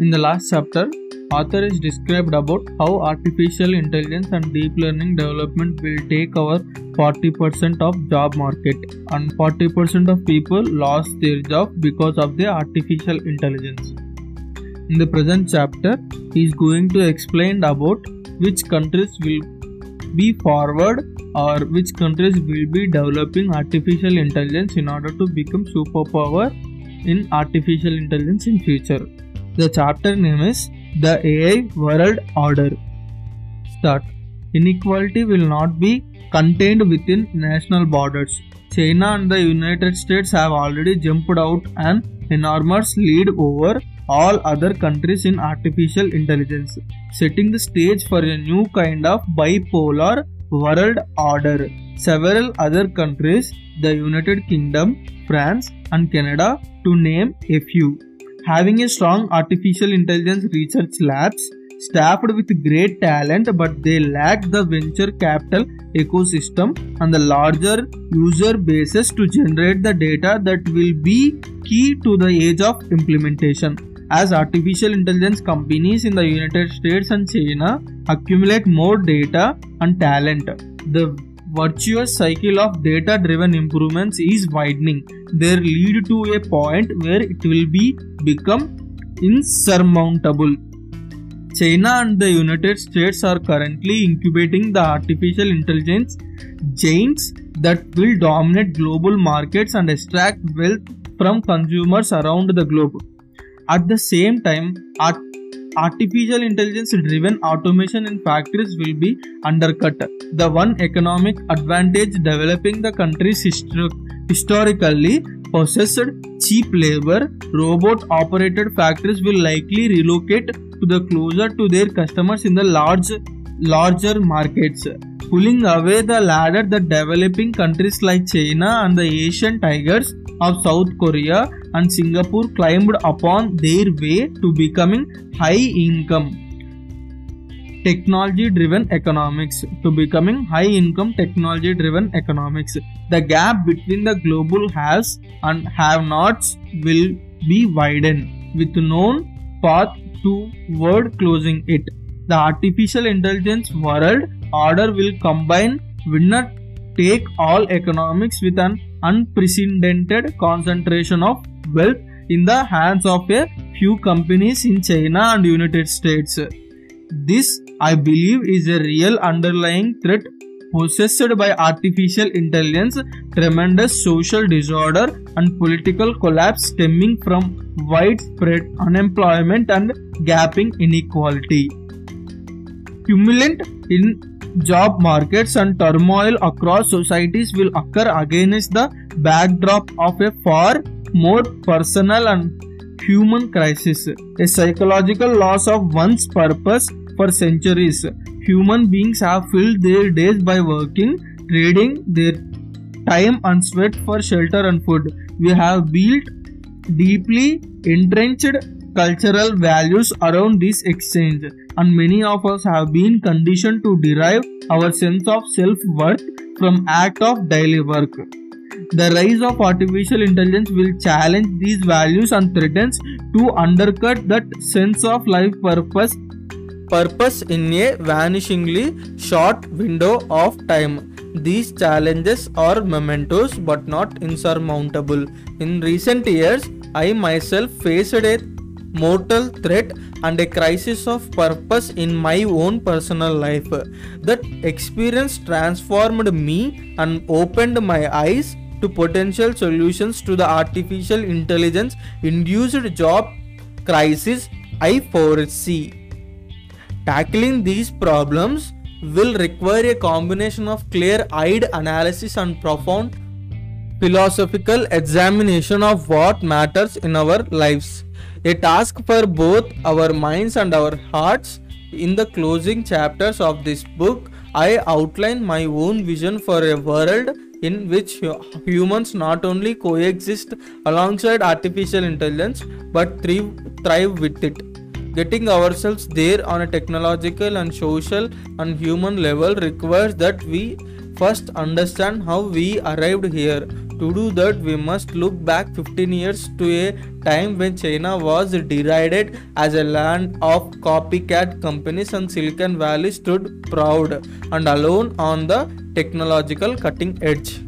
In the last chapter, author is described about how artificial intelligence and deep learning development will take over 40% of job market and 40% of people lost their job because of the artificial intelligence. In the present chapter, he is going to explain about which countries will be forward or which countries will be developing artificial intelligence in order to become superpower in artificial intelligence in future. The chapter name is The AI World Order. Start. Inequality will not be contained within national borders. China and the United States have already jumped out an enormous lead over all other countries in artificial intelligence, setting the stage for a new kind of bipolar world order. Several other countries, the United Kingdom, France, and Canada, to name a few, having a strong artificial intelligence research labs staffed with great talent but they lack the venture capital ecosystem and the larger user bases to generate the data that will be key to the age of implementation. As artificial intelligence companies in the united states and china accumulate more data and talent the virtuous cycle of data driven improvements is widening they lead to a point where it will be become insurmountable China and the United States are currently incubating the artificial intelligence giants that will dominate global markets and extract wealth from consumers around the globe. At the same time, artificial intelligence driven automation in factories will be undercut. The one economic advantage developing the countries historically possessed cheap labor, robot operated factories will likely relocate to the closer to their customers in the large larger markets pulling away the ladder that developing countries like china and the asian tigers of south korea and singapore climbed upon their way to becoming high income. Technology driven economics. To becoming high income technology driven economics. The gap between the global haves and have nots will be widened with known path toward closing it. The artificial intelligence world order will combine winner take all economics with an unprecedented concentration of wealth in the hands of a few companies in China and United States. This, I believe, is a real underlying threat possessed by artificial intelligence, tremendous social disorder, and political collapse stemming from widespread unemployment and gapping inequality. Cumulant in job markets and turmoil across societies will occur against the backdrop of a far more personal and human crisis, a psychological loss of one's purpose for centuries. Human beings have filled their days by working, trading their time and sweat for shelter and food. We have built deeply entrenched cultural values around this exchange, and many of us have been conditioned to derive our sense of self worth from act of daily work. The rise of artificial intelligence will challenge these values and threatens to undercut that sense of life purpose purpose in a vanishingly short window of time. These challenges are mementos but not insurmountable. In recent years, I myself faced a mortal threat and a crisis of purpose in my own personal life. That experience transformed me and opened my eyes to potential solutions to the artificial intelligence induced job crisis I foresee. Tackling these problems will require a combination of clear eyed analysis and profound philosophical examination of what matters in our lives. A task for both our minds and our hearts. In the closing chapters of this book, I outline my own vision for a world in which humans not only coexist alongside artificial intelligence but thrive, with it. Getting ourselves there on a technological and social and human level requires that we first understand how we arrived here, To do that, we must look back 15 years to a time when China was derided as a land of copycat companies and Silicon Valley stood proud and alone on the technological cutting edge.